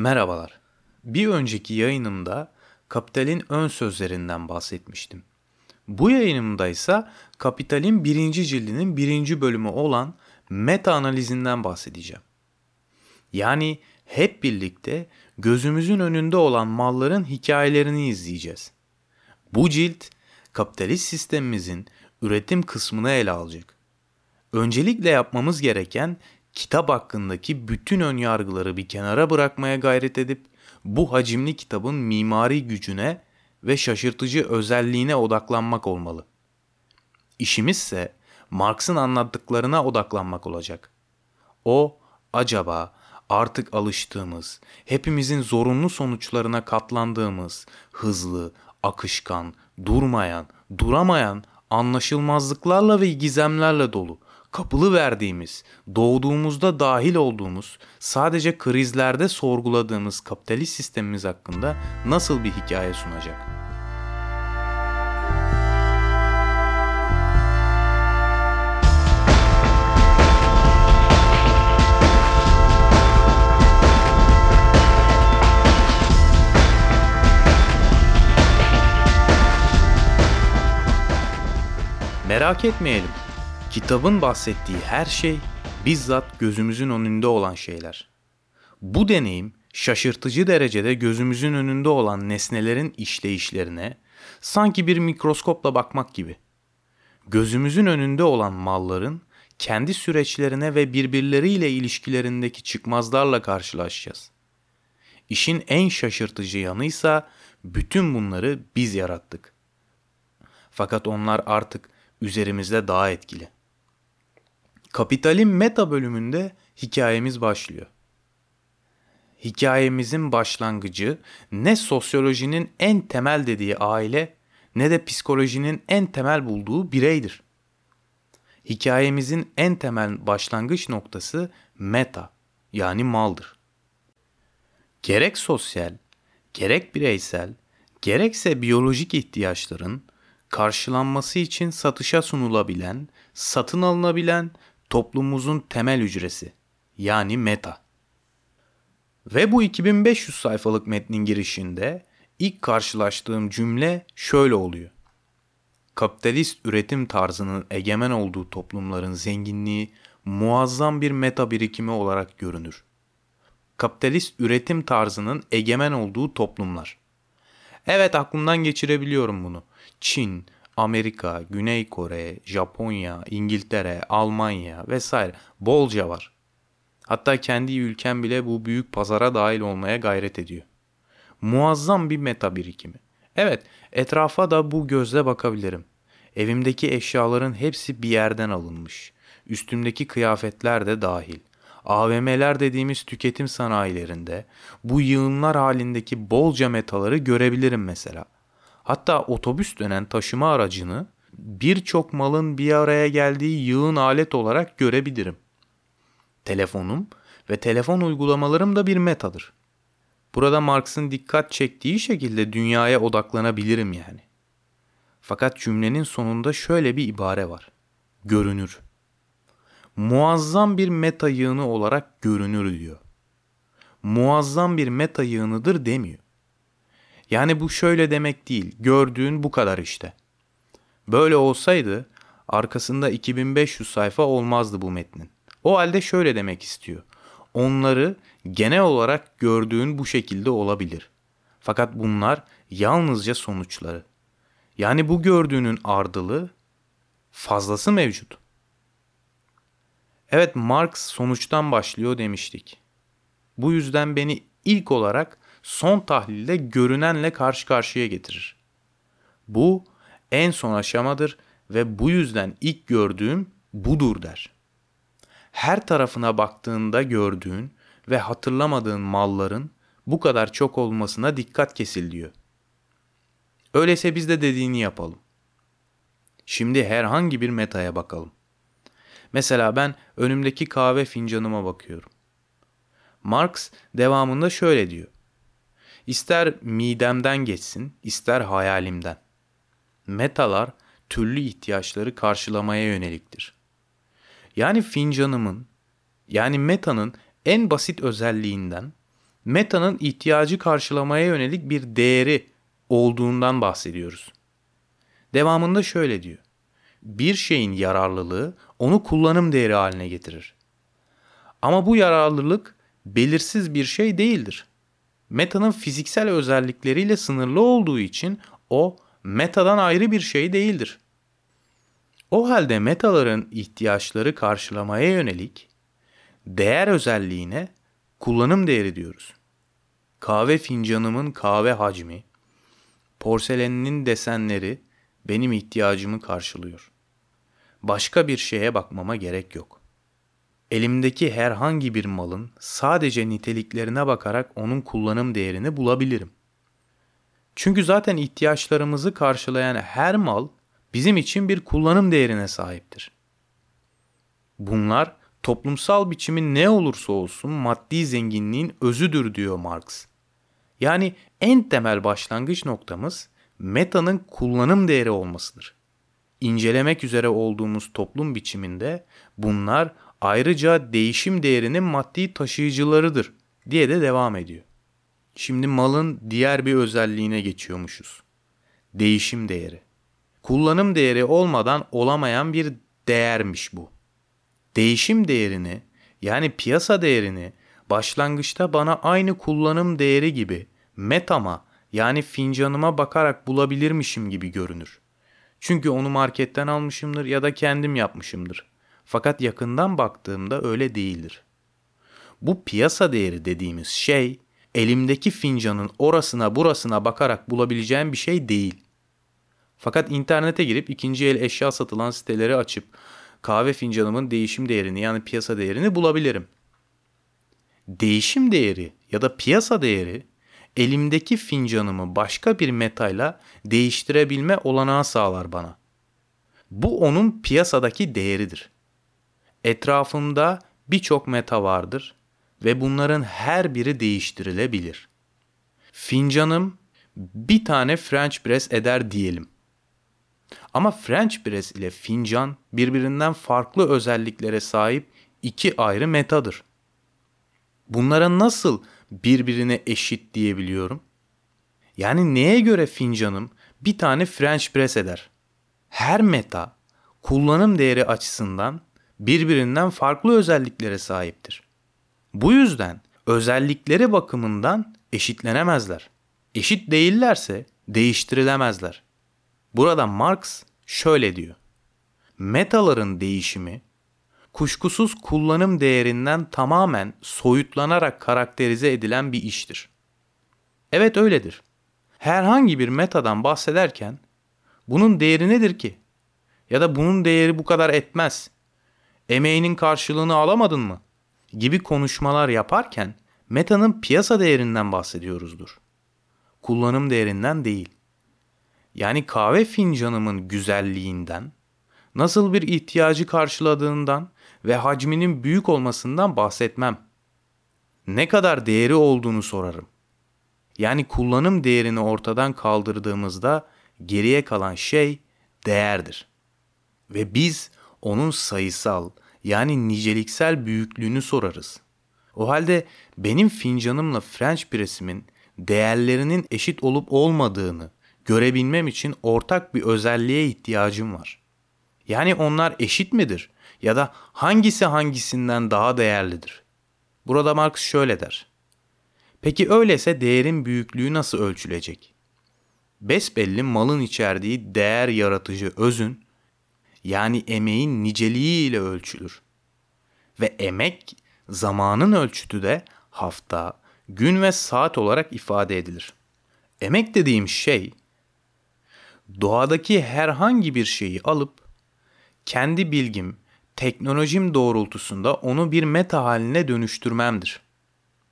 Merhabalar. Bir önceki yayınımda Kapital'in ön sözlerinden bahsetmiştim. Bu yayınımda ise Kapital'in birinci cildinin birinci bölümü olan meta analizinden bahsedeceğim. Yani hep birlikte gözümüzün önünde olan malların hikayelerini izleyeceğiz. Bu cilt kapitalist sistemimizin üretim kısmını ele alacak. Öncelikle yapmamız gereken kitap hakkındaki bütün önyargıları bir kenara bırakmaya gayret edip bu hacimli kitabın mimari gücüne ve şaşırtıcı özelliğine odaklanmak olmalı. İşimizse Marx'ın anlattıklarına odaklanmak olacak. O acaba artık alıştığımız, hepimizin zorunlu sonuçlarına katlandığımız, hızlı, akışkan, durmayan, duramayan, anlaşılmazlıklarla ve gizemlerle dolu, kapılı verdiğimiz, doğduğumuzda dahil olduğumuz, sadece krizlerde sorguladığımız kapitalist sistemimiz hakkında nasıl bir hikaye sunacak?'' Merak etmeyelim. Kitabın bahsettiği her şey bizzat gözümüzün önünde olan şeyler. Bu deneyim şaşırtıcı derecede gözümüzün önünde olan nesnelerin işleyişlerine sanki bir mikroskopla bakmak gibi. Gözümüzün önünde olan malların kendi süreçlerine ve birbirleriyle ilişkilerindeki çıkmazlarla karşılaşacağız. İşin en şaşırtıcı yanıysa bütün bunları biz yarattık. Fakat onlar artık üzerimizde daha etkili. Kapitalin meta bölümünde hikayemiz başlıyor. Hikayemizin başlangıcı ne sosyolojinin en temel dediği aile ne de psikolojinin en temel bulduğu bireydir. Hikayemizin en temel başlangıç noktası meta yani maldır. Gerek sosyal, gerek bireysel, gerekse biyolojik ihtiyaçların karşılanması için satışa sunulabilen, satın alınabilen toplumumuzun temel hücresi yani meta. Ve bu 2500 sayfalık metnin girişinde ilk karşılaştığım cümle şöyle oluyor. Kapitalist üretim tarzının egemen olduğu toplumların zenginliği muazzam bir meta birikimi olarak görünür. Kapitalist üretim tarzının egemen olduğu toplumlar. Evet aklımdan geçirebiliyorum bunu. Çin, Amerika, Güney Kore, Japonya, İngiltere, Almanya vesaire bolca var. Hatta kendi ülkem bile bu büyük pazara dahil olmaya gayret ediyor. Muazzam bir meta birikimi. Evet, etrafa da bu gözle bakabilirim. Evimdeki eşyaların hepsi bir yerden alınmış. Üstümdeki kıyafetler de dahil. AVM'ler dediğimiz tüketim sanayilerinde bu yığınlar halindeki bolca metaları görebilirim mesela.'' Hatta otobüs dönen taşıma aracını birçok malın bir araya geldiği yığın alet olarak görebilirim. Telefonum ve telefon uygulamalarım da bir metadır. Burada Marx'ın dikkat çektiği şekilde dünyaya odaklanabilirim yani. Fakat cümlenin sonunda şöyle bir ibare var. Görünür. Muazzam bir meta yığını olarak görünür diyor. Muazzam bir meta yığınıdır demiyor. Yani bu şöyle demek değil. Gördüğün bu kadar işte. Böyle olsaydı arkasında 2500 sayfa olmazdı bu metnin. O halde şöyle demek istiyor. Onları genel olarak gördüğün bu şekilde olabilir. Fakat bunlar yalnızca sonuçları. Yani bu gördüğünün ardılı fazlası mevcut. Evet Marx sonuçtan başlıyor demiştik. Bu yüzden beni ilk olarak son tahlilde görünenle karşı karşıya getirir. Bu en son aşamadır ve bu yüzden ilk gördüğüm budur der. Her tarafına baktığında gördüğün ve hatırlamadığın malların bu kadar çok olmasına dikkat kesil diyor. Öyleyse biz de dediğini yapalım. Şimdi herhangi bir metaya bakalım. Mesela ben önümdeki kahve fincanıma bakıyorum. Marx devamında şöyle diyor. İster midemden geçsin, ister hayalimden. Metalar türlü ihtiyaçları karşılamaya yöneliktir. Yani fincanımın, yani metanın en basit özelliğinden metanın ihtiyacı karşılamaya yönelik bir değeri olduğundan bahsediyoruz. Devamında şöyle diyor. Bir şeyin yararlılığı onu kullanım değeri haline getirir. Ama bu yararlılık belirsiz bir şey değildir. Meta'nın fiziksel özellikleriyle sınırlı olduğu için o metadan ayrı bir şey değildir. O halde metaların ihtiyaçları karşılamaya yönelik değer özelliğine kullanım değeri diyoruz. Kahve fincanımın kahve hacmi, porseleninin desenleri benim ihtiyacımı karşılıyor. Başka bir şeye bakmama gerek yok. Elimdeki herhangi bir malın sadece niteliklerine bakarak onun kullanım değerini bulabilirim. Çünkü zaten ihtiyaçlarımızı karşılayan her mal bizim için bir kullanım değerine sahiptir. Bunlar toplumsal biçimin ne olursa olsun maddi zenginliğin özüdür diyor Marx. Yani en temel başlangıç noktamız metanın kullanım değeri olmasıdır. İncelemek üzere olduğumuz toplum biçiminde bunlar ayrıca değişim değerinin maddi taşıyıcılarıdır diye de devam ediyor. Şimdi malın diğer bir özelliğine geçiyormuşuz. Değişim değeri. Kullanım değeri olmadan olamayan bir değermiş bu. Değişim değerini yani piyasa değerini başlangıçta bana aynı kullanım değeri gibi metama yani fincanıma bakarak bulabilirmişim gibi görünür. Çünkü onu marketten almışımdır ya da kendim yapmışımdır. Fakat yakından baktığımda öyle değildir. Bu piyasa değeri dediğimiz şey elimdeki fincanın orasına burasına bakarak bulabileceğim bir şey değil. Fakat internete girip ikinci el eşya satılan siteleri açıp kahve fincanımın değişim değerini yani piyasa değerini bulabilirim. Değişim değeri ya da piyasa değeri elimdeki fincanımı başka bir metayla değiştirebilme olanağı sağlar bana. Bu onun piyasadaki değeridir. Etrafımda birçok meta vardır ve bunların her biri değiştirilebilir. Fincanım bir tane French press eder diyelim. Ama French press ile fincan birbirinden farklı özelliklere sahip iki ayrı metadır. Bunlara nasıl birbirine eşit diyebiliyorum? Yani neye göre fincanım bir tane French press eder? Her meta kullanım değeri açısından birbirinden farklı özelliklere sahiptir. Bu yüzden özellikleri bakımından eşitlenemezler. Eşit değillerse değiştirilemezler. Burada Marx şöyle diyor. Metaların değişimi kuşkusuz kullanım değerinden tamamen soyutlanarak karakterize edilen bir iştir. Evet öyledir. Herhangi bir metadan bahsederken bunun değeri nedir ki? Ya da bunun değeri bu kadar etmez. Emeğinin karşılığını alamadın mı? Gibi konuşmalar yaparken metanın piyasa değerinden bahsediyoruzdur. Kullanım değerinden değil. Yani kahve fincanımın güzelliğinden, nasıl bir ihtiyacı karşıladığından ve hacminin büyük olmasından bahsetmem. Ne kadar değeri olduğunu sorarım. Yani kullanım değerini ortadan kaldırdığımızda geriye kalan şey değerdir. Ve biz onun sayısal yani niceliksel büyüklüğünü sorarız. O halde benim fincanımla French presimin değerlerinin eşit olup olmadığını görebilmem için ortak bir özelliğe ihtiyacım var. Yani onlar eşit midir? Ya da hangisi hangisinden daha değerlidir? Burada Marx şöyle der. Peki öyleyse değerin büyüklüğü nasıl ölçülecek? Besbelli malın içerdiği değer yaratıcı özün yani emeğin niceliği ile ölçülür. Ve emek zamanın ölçütü de hafta, gün ve saat olarak ifade edilir. Emek dediğim şey doğadaki herhangi bir şeyi alıp kendi bilgim, teknolojim doğrultusunda onu bir meta haline dönüştürmemdir.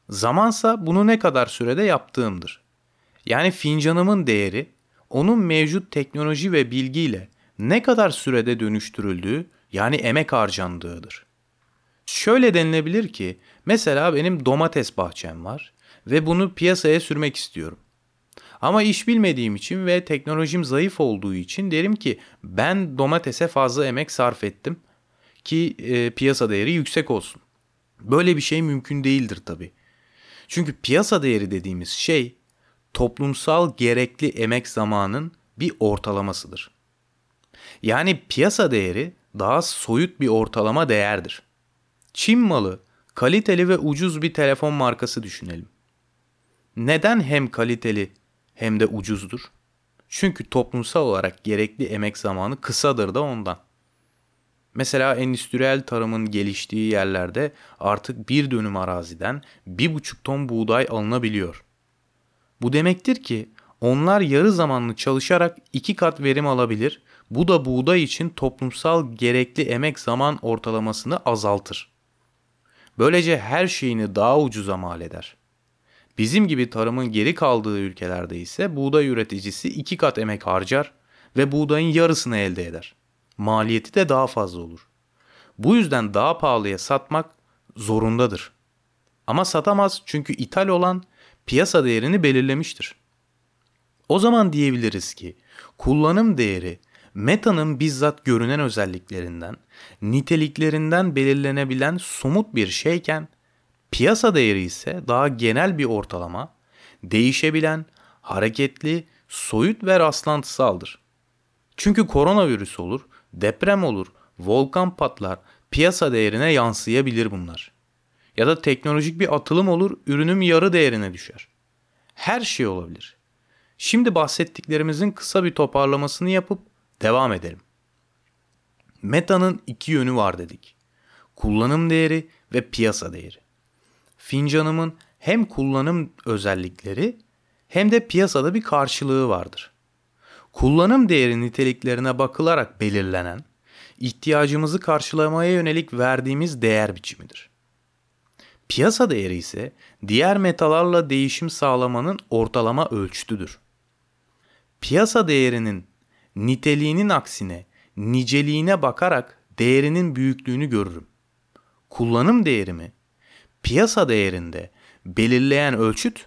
Zamansa bunu ne kadar sürede yaptığımdır. Yani fincanımın değeri onun mevcut teknoloji ve bilgiyle ne kadar sürede dönüştürüldüğü yani emek harcandığıdır. Şöyle denilebilir ki mesela benim domates bahçem var ve bunu piyasaya sürmek istiyorum. Ama iş bilmediğim için ve teknolojim zayıf olduğu için derim ki ben domatese fazla emek sarf ettim ki e, piyasa değeri yüksek olsun. Böyle bir şey mümkün değildir tabii. Çünkü piyasa değeri dediğimiz şey toplumsal gerekli emek zamanın bir ortalamasıdır. Yani piyasa değeri daha soyut bir ortalama değerdir. Çin malı kaliteli ve ucuz bir telefon markası düşünelim. Neden hem kaliteli hem de ucuzdur? Çünkü toplumsal olarak gerekli emek zamanı kısadır da ondan. Mesela endüstriyel tarımın geliştiği yerlerde artık bir dönüm araziden bir buçuk ton buğday alınabiliyor. Bu demektir ki onlar yarı zamanlı çalışarak iki kat verim alabilir. Bu da buğday için toplumsal gerekli emek zaman ortalamasını azaltır. Böylece her şeyini daha ucuza mal eder. Bizim gibi tarımın geri kaldığı ülkelerde ise buğday üreticisi iki kat emek harcar ve buğdayın yarısını elde eder. Maliyeti de daha fazla olur. Bu yüzden daha pahalıya satmak zorundadır. Ama satamaz çünkü ithal olan piyasa değerini belirlemiştir. O zaman diyebiliriz ki kullanım değeri metanın bizzat görünen özelliklerinden, niteliklerinden belirlenebilen somut bir şeyken piyasa değeri ise daha genel bir ortalama, değişebilen, hareketli, soyut ve rastlantısaldır. Çünkü koronavirüs olur, deprem olur, volkan patlar, piyasa değerine yansıyabilir bunlar. Ya da teknolojik bir atılım olur, ürünüm yarı değerine düşer. Her şey olabilir. Şimdi bahsettiklerimizin kısa bir toparlamasını yapıp devam edelim. Meta'nın iki yönü var dedik. Kullanım değeri ve piyasa değeri. Fincanımın hem kullanım özellikleri hem de piyasada bir karşılığı vardır. Kullanım değeri niteliklerine bakılarak belirlenen, ihtiyacımızı karşılamaya yönelik verdiğimiz değer biçimidir. Piyasa değeri ise diğer metalarla değişim sağlamanın ortalama ölçütüdür. Piyasa değerinin niteliğinin aksine niceliğine bakarak değerinin büyüklüğünü görürüm. Kullanım değerimi piyasa değerinde belirleyen ölçüt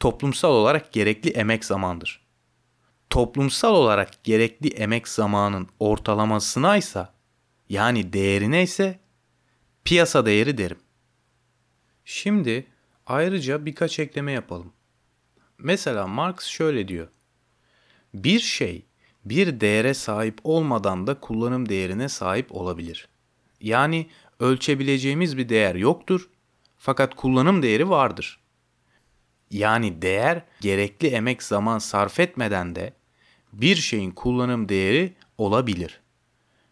toplumsal olarak gerekli emek zamandır. Toplumsal olarak gerekli emek zamanın ortalamasına ise yani değerine ise piyasa değeri derim. Şimdi ayrıca birkaç ekleme yapalım. Mesela Marx şöyle diyor. Bir şey bir değere sahip olmadan da kullanım değerine sahip olabilir. Yani ölçebileceğimiz bir değer yoktur fakat kullanım değeri vardır. Yani değer gerekli emek zaman sarf etmeden de bir şeyin kullanım değeri olabilir.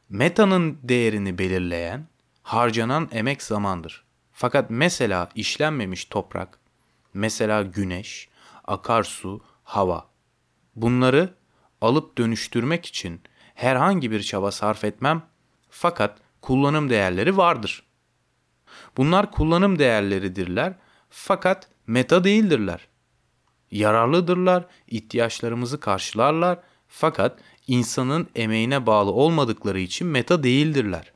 Meta'nın değerini belirleyen harcanan emek zamandır. Fakat mesela işlenmemiş toprak, mesela güneş, akarsu, hava. Bunları alıp dönüştürmek için herhangi bir çaba sarf etmem fakat kullanım değerleri vardır. Bunlar kullanım değerleridirler fakat meta değildirler. Yararlıdırlar, ihtiyaçlarımızı karşılarlar fakat insanın emeğine bağlı olmadıkları için meta değildirler.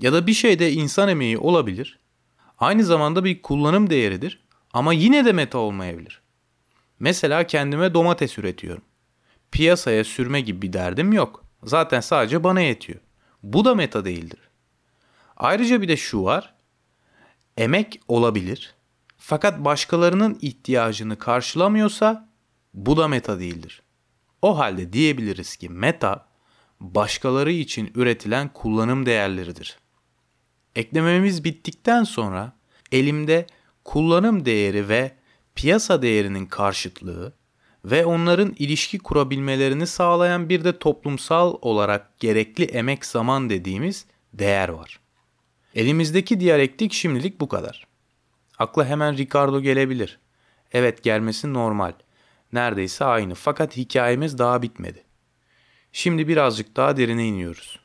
Ya da bir şeyde insan emeği olabilir. Aynı zamanda bir kullanım değeridir ama yine de meta olmayabilir. Mesela kendime domates üretiyorum. Piyasaya sürme gibi bir derdim yok. Zaten sadece bana yetiyor. Bu da meta değildir. Ayrıca bir de şu var. Emek olabilir. Fakat başkalarının ihtiyacını karşılamıyorsa bu da meta değildir. O halde diyebiliriz ki meta başkaları için üretilen kullanım değerleridir. Eklememiz bittikten sonra elimde kullanım değeri ve piyasa değerinin karşıtlığı ve onların ilişki kurabilmelerini sağlayan bir de toplumsal olarak gerekli emek zaman dediğimiz değer var. Elimizdeki diyalektik şimdilik bu kadar. Akla hemen Ricardo gelebilir. Evet gelmesi normal. Neredeyse aynı fakat hikayemiz daha bitmedi. Şimdi birazcık daha derine iniyoruz.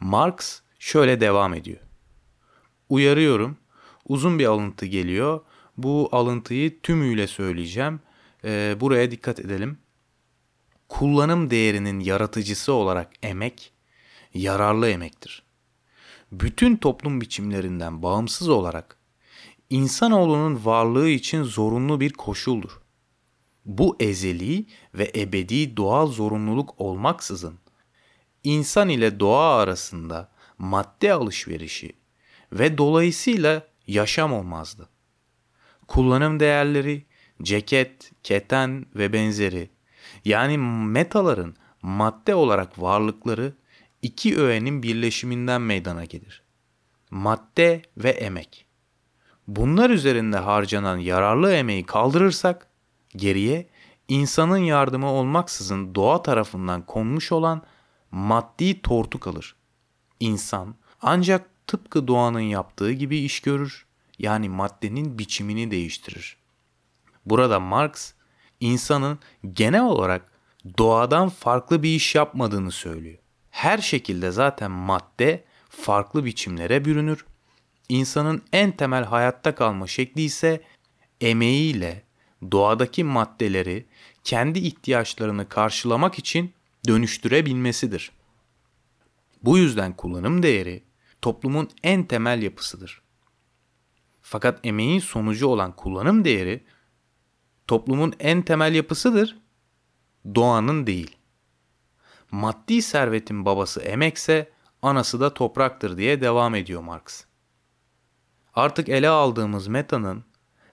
Marx şöyle devam ediyor. Uyarıyorum. Uzun bir alıntı geliyor. Bu alıntıyı tümüyle söyleyeceğim. Ee, buraya dikkat edelim. Kullanım değerinin yaratıcısı olarak emek, yararlı emektir. Bütün toplum biçimlerinden bağımsız olarak insanoğlunun varlığı için zorunlu bir koşuldur. Bu ezeli ve ebedi doğal zorunluluk olmaksızın insan ile doğa arasında madde alışverişi ve dolayısıyla yaşam olmazdı. kullanım değerleri, ceket, keten ve benzeri yani metaların madde olarak varlıkları iki öğenin birleşiminden meydana gelir. Madde ve emek. Bunlar üzerinde harcanan yararlı emeği kaldırırsak geriye insanın yardımı olmaksızın doğa tarafından konmuş olan maddi tortu kalır. İnsan ancak tıpkı doğanın yaptığı gibi iş görür, yani maddenin biçimini değiştirir. Burada Marx insanın genel olarak doğadan farklı bir iş yapmadığını söylüyor. Her şekilde zaten madde farklı biçimlere bürünür. İnsanın en temel hayatta kalma şekli ise emeğiyle doğadaki maddeleri kendi ihtiyaçlarını karşılamak için dönüştürebilmesidir. Bu yüzden kullanım değeri toplumun en temel yapısıdır. Fakat emeğin sonucu olan kullanım değeri toplumun en temel yapısıdır, doğanın değil. Maddi servetin babası emekse anası da topraktır diye devam ediyor Marx. Artık ele aldığımız metanın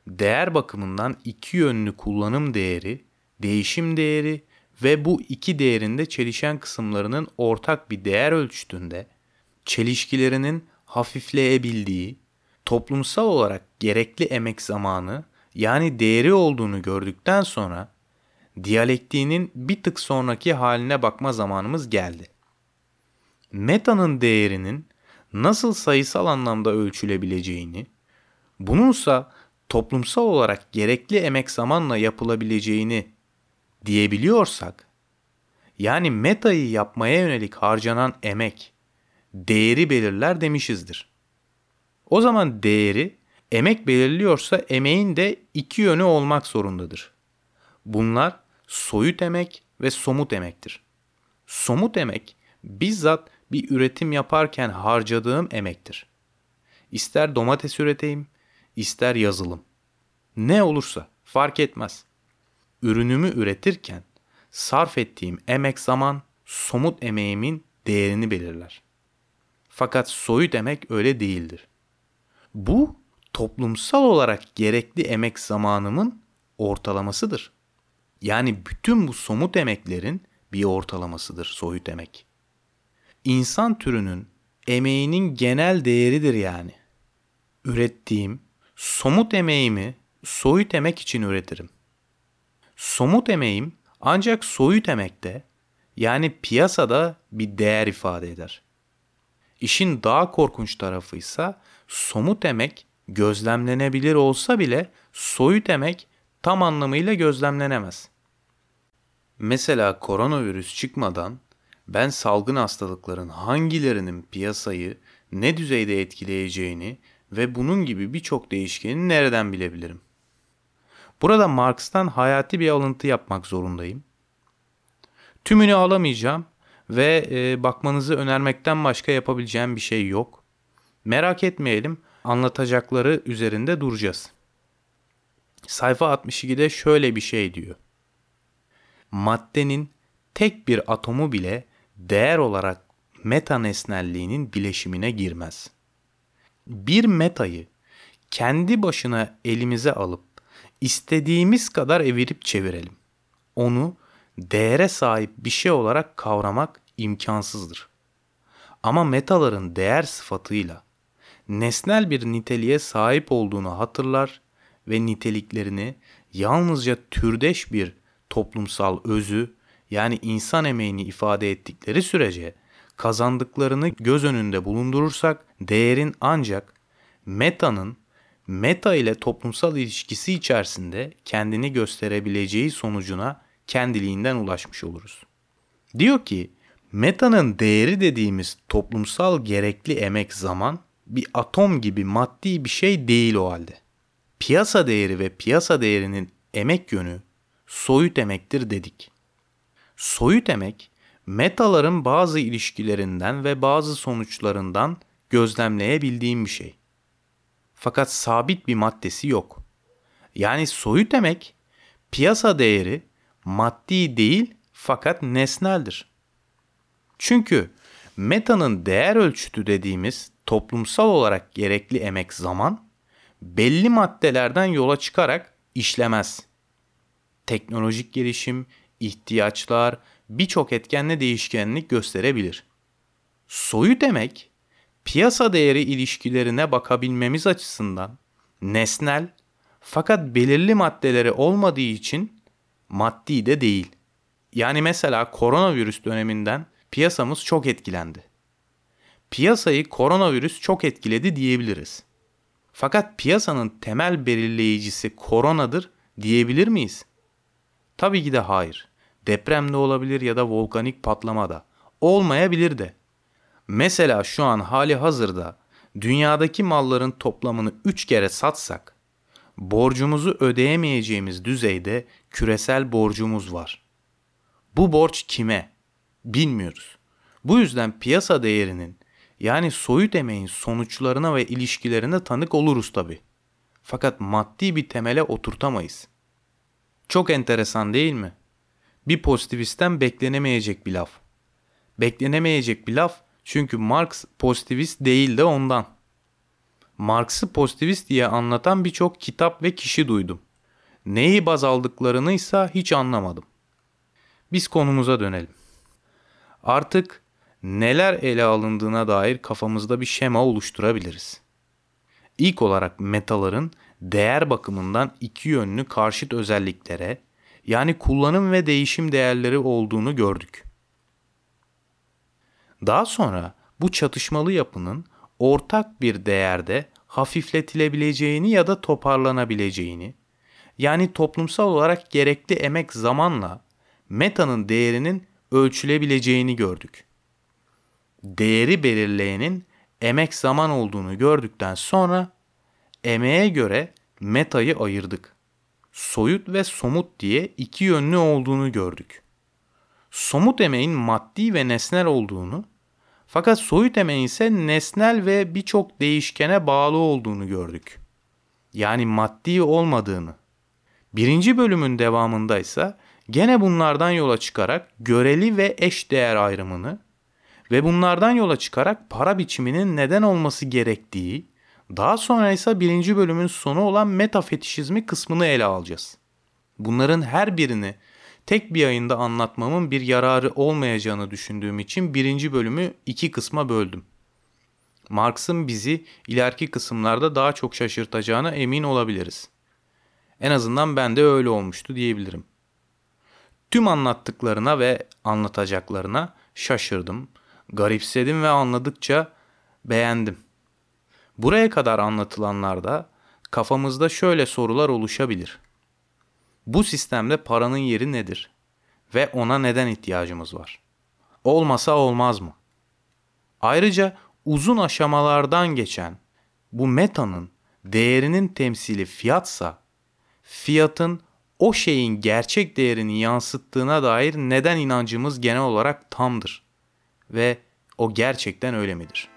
değer bakımından iki yönlü kullanım değeri, değişim değeri ve bu iki değerinde çelişen kısımlarının ortak bir değer ölçütünde çelişkilerinin hafifleyebildiği, toplumsal olarak gerekli emek zamanı yani değeri olduğunu gördükten sonra diyalektiğinin bir tık sonraki haline bakma zamanımız geldi. Meta'nın değerinin nasıl sayısal anlamda ölçülebileceğini, bununsa toplumsal olarak gerekli emek zamanla yapılabileceğini diyebiliyorsak, yani metayı yapmaya yönelik harcanan emek, değeri belirler demişizdir. O zaman değeri emek belirliyorsa emeğin de iki yönü olmak zorundadır. Bunlar soyut emek ve somut emektir. Somut emek bizzat bir üretim yaparken harcadığım emektir. İster domates üreteyim, ister yazılım. Ne olursa fark etmez. Ürünümü üretirken sarf ettiğim emek zaman somut emeğimin değerini belirler. Fakat soyut emek öyle değildir. Bu toplumsal olarak gerekli emek zamanımın ortalamasıdır. Yani bütün bu somut emeklerin bir ortalamasıdır soyut emek. İnsan türünün emeğinin genel değeridir yani. Ürettiğim somut emeğimi soyut emek için üretirim. Somut emeğim ancak soyut emekte yani piyasada bir değer ifade eder. İşin daha korkunç tarafı ise somut emek gözlemlenebilir olsa bile soyut emek tam anlamıyla gözlemlenemez. Mesela koronavirüs çıkmadan ben salgın hastalıkların hangilerinin piyasayı ne düzeyde etkileyeceğini ve bunun gibi birçok değişkeni nereden bilebilirim? Burada Marx'tan hayati bir alıntı yapmak zorundayım. Tümünü alamayacağım ve e, bakmanızı önermekten başka yapabileceğim bir şey yok. Merak etmeyelim, anlatacakları üzerinde duracağız. Sayfa 62'de şöyle bir şey diyor. Maddenin tek bir atomu bile değer olarak meta nesnelliğinin bileşimine girmez. Bir metayı kendi başına elimize alıp istediğimiz kadar evirip çevirelim. Onu değere sahip bir şey olarak kavramak imkansızdır. Ama metaların değer sıfatıyla nesnel bir niteliğe sahip olduğunu hatırlar ve niteliklerini yalnızca türdeş bir toplumsal özü yani insan emeğini ifade ettikleri sürece kazandıklarını göz önünde bulundurursak değerin ancak metanın meta ile toplumsal ilişkisi içerisinde kendini gösterebileceği sonucuna kendiliğinden ulaşmış oluruz. Diyor ki metanın değeri dediğimiz toplumsal gerekli emek zaman bir atom gibi maddi bir şey değil o halde. Piyasa değeri ve piyasa değerinin emek yönü soyut emektir dedik. Soyut emek metaların bazı ilişkilerinden ve bazı sonuçlarından gözlemleyebildiğim bir şey. Fakat sabit bir maddesi yok. Yani soyut emek piyasa değeri maddi değil fakat nesneldir. Çünkü metanın değer ölçütü dediğimiz toplumsal olarak gerekli emek zaman belli maddelerden yola çıkarak işlemez. Teknolojik gelişim, ihtiyaçlar birçok etkenle değişkenlik gösterebilir. Soyu demek piyasa değeri ilişkilerine bakabilmemiz açısından nesnel fakat belirli maddeleri olmadığı için maddi de değil. Yani mesela koronavirüs döneminden piyasamız çok etkilendi. Piyasayı koronavirüs çok etkiledi diyebiliriz. Fakat piyasanın temel belirleyicisi koronadır diyebilir miyiz? Tabii ki de hayır. Deprem de olabilir ya da volkanik patlama da. Olmayabilir de. Mesela şu an hali hazırda dünyadaki malların toplamını 3 kere satsak borcumuzu ödeyemeyeceğimiz düzeyde küresel borcumuz var. Bu borç kime? Bilmiyoruz. Bu yüzden piyasa değerinin yani soyut emeğin sonuçlarına ve ilişkilerine tanık oluruz tabi. Fakat maddi bir temele oturtamayız. Çok enteresan değil mi? Bir pozitivistten beklenemeyecek bir laf. Beklenemeyecek bir laf çünkü Marx pozitivist değil de ondan. Marx'ı pozitivist diye anlatan birçok kitap ve kişi duydum. Neyi baz aldıklarını ise hiç anlamadım. Biz konumuza dönelim. Artık neler ele alındığına dair kafamızda bir şema oluşturabiliriz. İlk olarak metaların değer bakımından iki yönlü karşıt özelliklere yani kullanım ve değişim değerleri olduğunu gördük. Daha sonra bu çatışmalı yapının ortak bir değerde hafifletilebileceğini ya da toparlanabileceğini, yani toplumsal olarak gerekli emek zamanla metanın değerinin ölçülebileceğini gördük. Değeri belirleyenin emek zaman olduğunu gördükten sonra emeğe göre metayı ayırdık. Soyut ve somut diye iki yönlü olduğunu gördük. Somut emeğin maddi ve nesnel olduğunu, fakat soyut emeğin ise nesnel ve birçok değişkene bağlı olduğunu gördük. Yani maddi olmadığını. Birinci bölümün devamında ise gene bunlardan yola çıkarak göreli ve eş değer ayrımını ve bunlardan yola çıkarak para biçiminin neden olması gerektiği, daha sonra ise birinci bölümün sonu olan metafetişizmi kısmını ele alacağız. Bunların her birini tek bir ayında anlatmamın bir yararı olmayacağını düşündüğüm için birinci bölümü iki kısma böldüm. Marx'ın bizi ileriki kısımlarda daha çok şaşırtacağına emin olabiliriz. En azından ben de öyle olmuştu diyebilirim. Tüm anlattıklarına ve anlatacaklarına şaşırdım, garipsedim ve anladıkça beğendim. Buraya kadar anlatılanlarda kafamızda şöyle sorular oluşabilir. Bu sistemde paranın yeri nedir? Ve ona neden ihtiyacımız var? Olmasa olmaz mı? Ayrıca uzun aşamalardan geçen bu metanın değerinin temsili fiyatsa fiyatın o şeyin gerçek değerini yansıttığına dair neden inancımız genel olarak tamdır ve o gerçekten öyle midir?